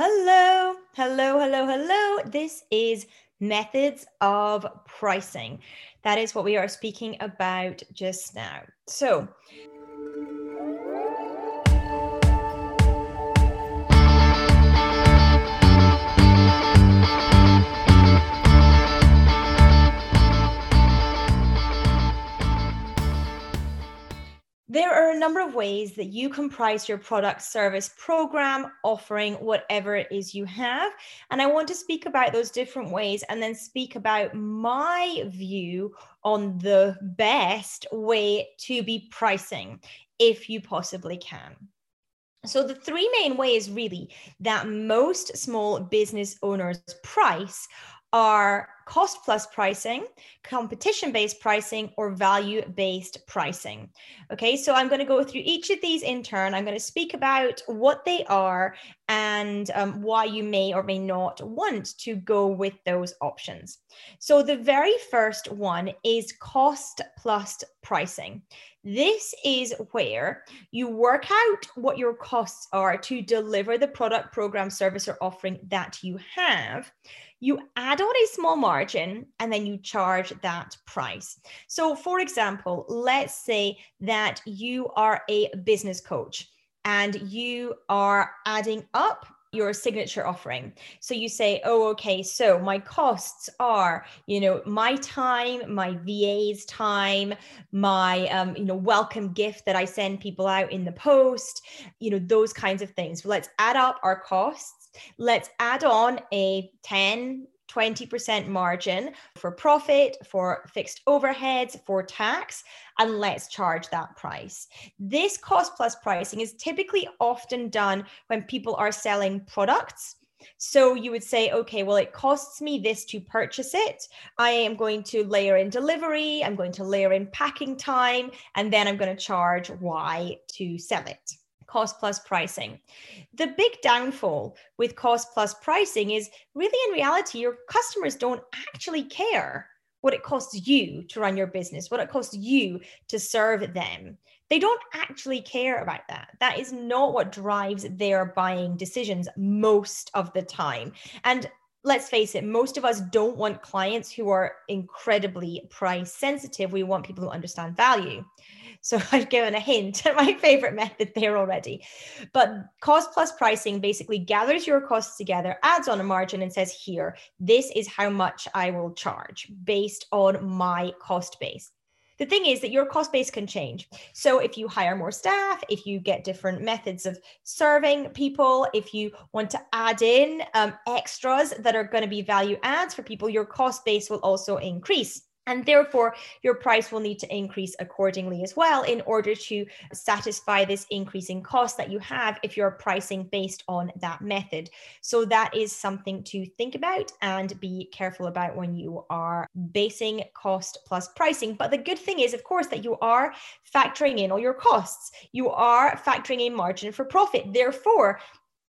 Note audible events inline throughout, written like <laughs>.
Hello, hello, hello, hello. This is methods of pricing. That is what we are speaking about just now. So, There are a number of ways that you can price your product, service, program, offering, whatever it is you have. And I want to speak about those different ways and then speak about my view on the best way to be pricing if you possibly can. So, the three main ways really that most small business owners price are cost plus pricing, competition based pricing, or value based pricing. Okay, so I'm going to go through each of these in turn. I'm going to speak about what they are and um, why you may or may not want to go with those options. So, the very first one is cost plus pricing. This is where you work out what your costs are to deliver the product, program, service, or offering that you have you add on a small margin and then you charge that price. So, for example, let's say that you are a business coach and you are adding up your signature offering. So you say, oh, okay, so my costs are, you know, my time, my VA's time, my, um, you know, welcome gift that I send people out in the post, you know, those kinds of things. Let's add up our costs Let's add on a 10, 20% margin for profit, for fixed overheads, for tax, and let's charge that price. This cost plus pricing is typically often done when people are selling products. So you would say, okay, well, it costs me this to purchase it. I am going to layer in delivery, I'm going to layer in packing time, and then I'm going to charge Y to sell it cost plus pricing. The big downfall with cost plus pricing is really in reality, your customers don't actually care what it costs you to run your business, what it costs you to serve them. They don't actually care about that. That is not what drives their buying decisions most of the time. And let's face it, most of us don't want clients who are incredibly price sensitive. We want people who understand value. So <laughs> I've given a hint at my favorite method there already. But cost plus pricing basically gathers your costs together, adds on a margin, and says, here, this is how much I will charge based on my cost base. The thing is that your cost base can change. So if you hire more staff, if you get different methods of serving people, if you want to add in um, extras that are going to be value adds for people, your cost base will also increase. And therefore, your price will need to increase accordingly as well in order to satisfy this increasing cost that you have if you're pricing based on that method. So, that is something to think about and be careful about when you are basing cost plus pricing. But the good thing is, of course, that you are factoring in all your costs, you are factoring in margin for profit. Therefore,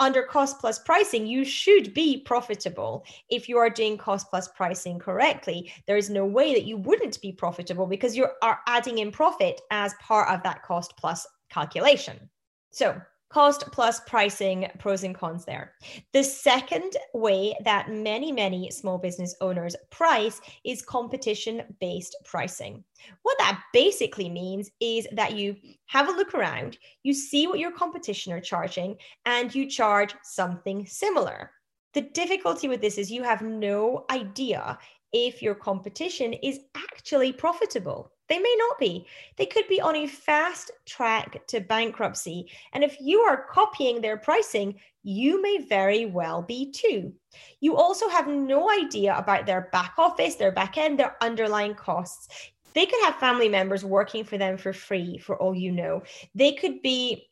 under cost plus pricing, you should be profitable. If you are doing cost plus pricing correctly, there is no way that you wouldn't be profitable because you are adding in profit as part of that cost plus calculation. So, cost plus pricing pros and cons there. The second way that many, many small business owners price is competition based pricing. What that basically means is that you have a look around, you see what your competition are charging, and you charge something similar. The difficulty with this is you have no idea if your competition is actually profitable. They may not be. They could be on a fast track to bankruptcy. And if you are copying their pricing, you may very well be too. You also have no idea about their back office, their back end, their underlying costs. They could have family members working for them for free, for all you know. They could be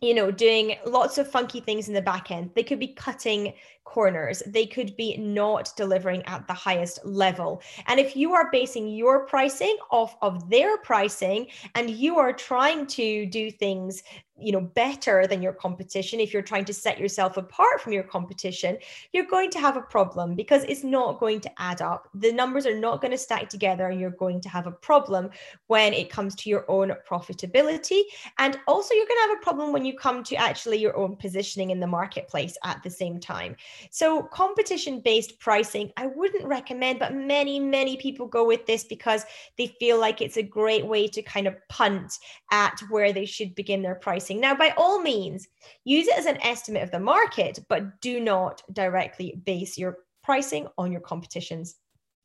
you know, doing lots of funky things in the back end. They could be cutting corners. They could be not delivering at the highest level. And if you are basing your pricing off of their pricing and you are trying to do things you know better than your competition if you're trying to set yourself apart from your competition you're going to have a problem because it's not going to add up. The numbers are not going to stack together and you're going to have a problem when it comes to your own profitability. And also you're going to have a problem when you come to actually your own positioning in the marketplace at the same time. So competition based pricing i wouldn't recommend but many many people go with this because they feel like it's a great way to kind of punt at where they should begin their pricing pricing. Now, by all means, use it as an estimate of the market, but do not directly base your pricing on your competitions.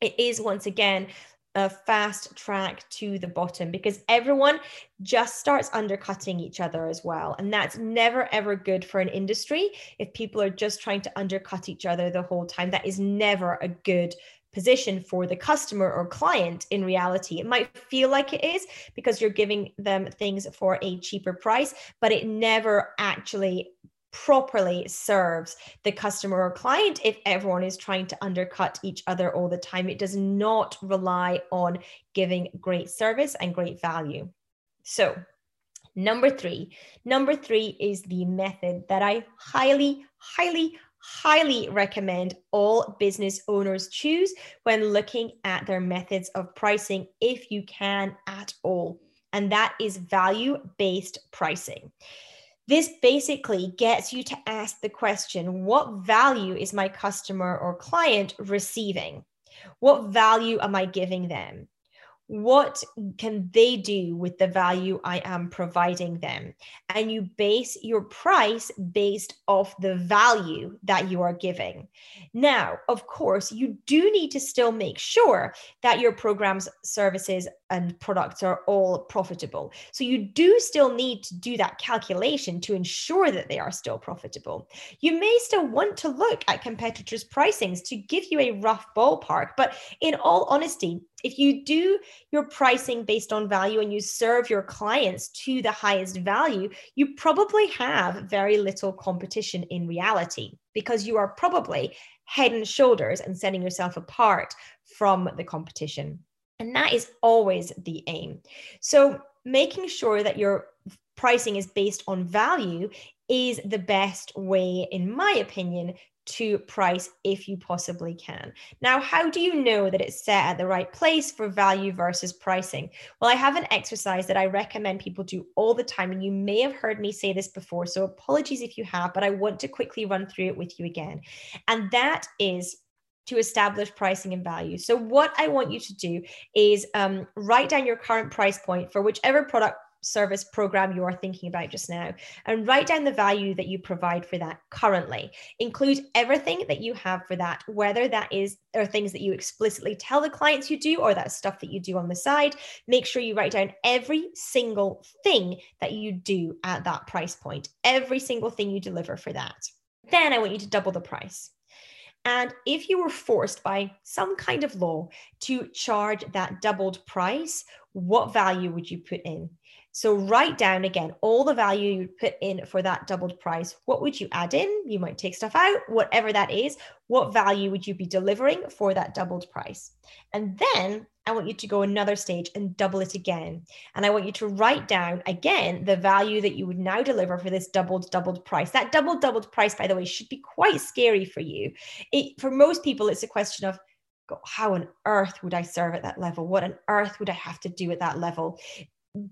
It is once again a fast track to the bottom because everyone just starts undercutting each other as well. And that's never ever good for an industry. If people are just trying to undercut each other the whole time, that is never a good position for the customer or client in reality. It might feel like it is because you're giving them things for a cheaper price, but it never actually properly serves the customer or client if everyone is trying to undercut each other all the time. It does not rely on giving great service and great value. So, number three, number three is the method that I highly, highly, highly recommend all business owners choose when looking at their methods of pricing, if you can at all. And that is value based pricing. This basically gets you to ask the question what value is my customer or client receiving? What value am I giving them? What can they do with the value I am providing them? And you base your price based off the value that you are giving. Now, of course, you do need to still make sure that your programs, services, and products are all profitable. So you do still need to do that calculation to ensure that they are still profitable. You may still want to look at competitors' pricings to give you a rough ballpark, but in all honesty, if you do your pricing based on value and you serve your clients to the highest value, you probably have very little competition in reality because you are probably head and shoulders and setting yourself apart from the competition. And that is always the aim. So, making sure that your pricing is based on value is the best way, in my opinion, to price if you possibly can. Now, how do you know that it's set at the right place for value versus pricing? Well, I have an exercise that I recommend people do all the time, and you may have heard me say this before, so apologies if you have, but I want to quickly run through it with you again. And that is to establish pricing and value. So, what I want you to do is um, write down your current price point for whichever product service program you are thinking about just now and write down the value that you provide for that currently. Include everything that you have for that whether that is or things that you explicitly tell the clients you do or that stuff that you do on the side. Make sure you write down every single thing that you do at that price point. Every single thing you deliver for that. Then i want you to double the price and if you were forced by some kind of law to charge that doubled price, what value would you put in? So write down again all the value you put in for that doubled price. What would you add in? You might take stuff out, whatever that is. What value would you be delivering for that doubled price? And then I want you to go another stage and double it again. And I want you to write down again the value that you would now deliver for this doubled, doubled price. That doubled, doubled price, by the way, should be quite scary for you. It, for most people, it's a question of, how on earth would I serve at that level? What on earth would I have to do at that level?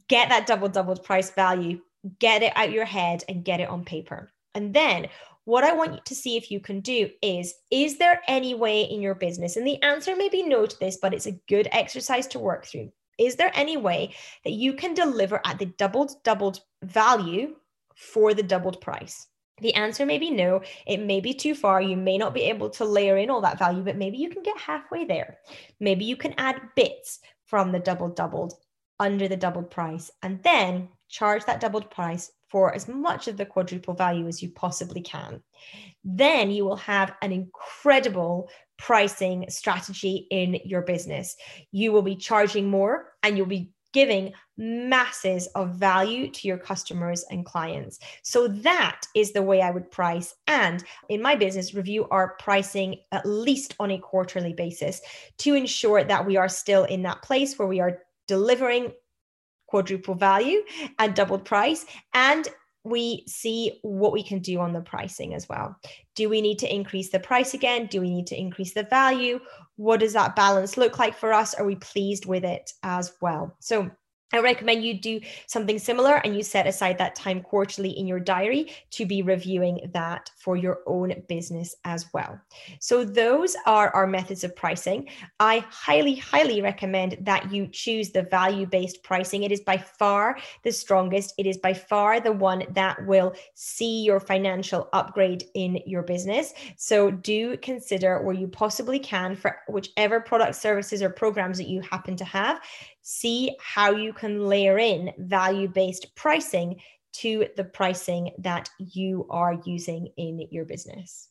get that double doubled price value, get it out your head and get it on paper. And then what I want you to see if you can do is Is there any way in your business? And the answer may be no to this, but it's a good exercise to work through. Is there any way that you can deliver at the doubled, doubled value for the doubled price? The answer may be no. It may be too far. You may not be able to layer in all that value, but maybe you can get halfway there. Maybe you can add bits from the double doubled under the doubled price and then charge that doubled price for as much of the quadruple value as you possibly can. Then you will have an incredible pricing strategy in your business. You will be charging more and you'll be giving masses of value to your customers and clients. So that is the way I would price. And in my business, review our pricing at least on a quarterly basis to ensure that we are still in that place where we are delivering quadruple value and doubled price and we see what we can do on the pricing as well. Do we need to increase the price again? Do we need to increase the value? What does that balance look like for us? Are we pleased with it as well? So I recommend you do something similar and you set aside that time quarterly in your diary to be reviewing that for your own business as well. So, those are our methods of pricing. I highly, highly recommend that you choose the value based pricing. It is by far the strongest, it is by far the one that will see your financial upgrade in your business. So, do consider where you possibly can for whichever product, services, or programs that you happen to have see how you can layer in value based pricing to the pricing that you are using in your business.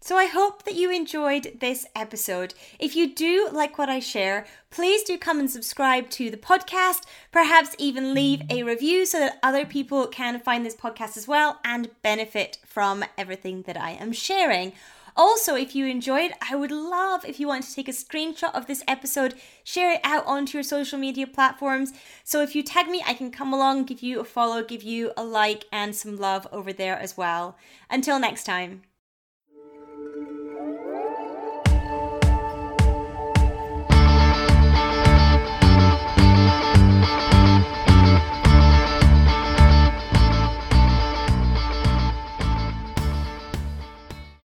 So, I hope that you enjoyed this episode. If you do like what I share, please do come and subscribe to the podcast. Perhaps even leave a review so that other people can find this podcast as well and benefit from everything that I am sharing. Also, if you enjoyed, I would love if you want to take a screenshot of this episode, share it out onto your social media platforms. So if you tag me, I can come along, give you a follow, give you a like, and some love over there as well. Until next time.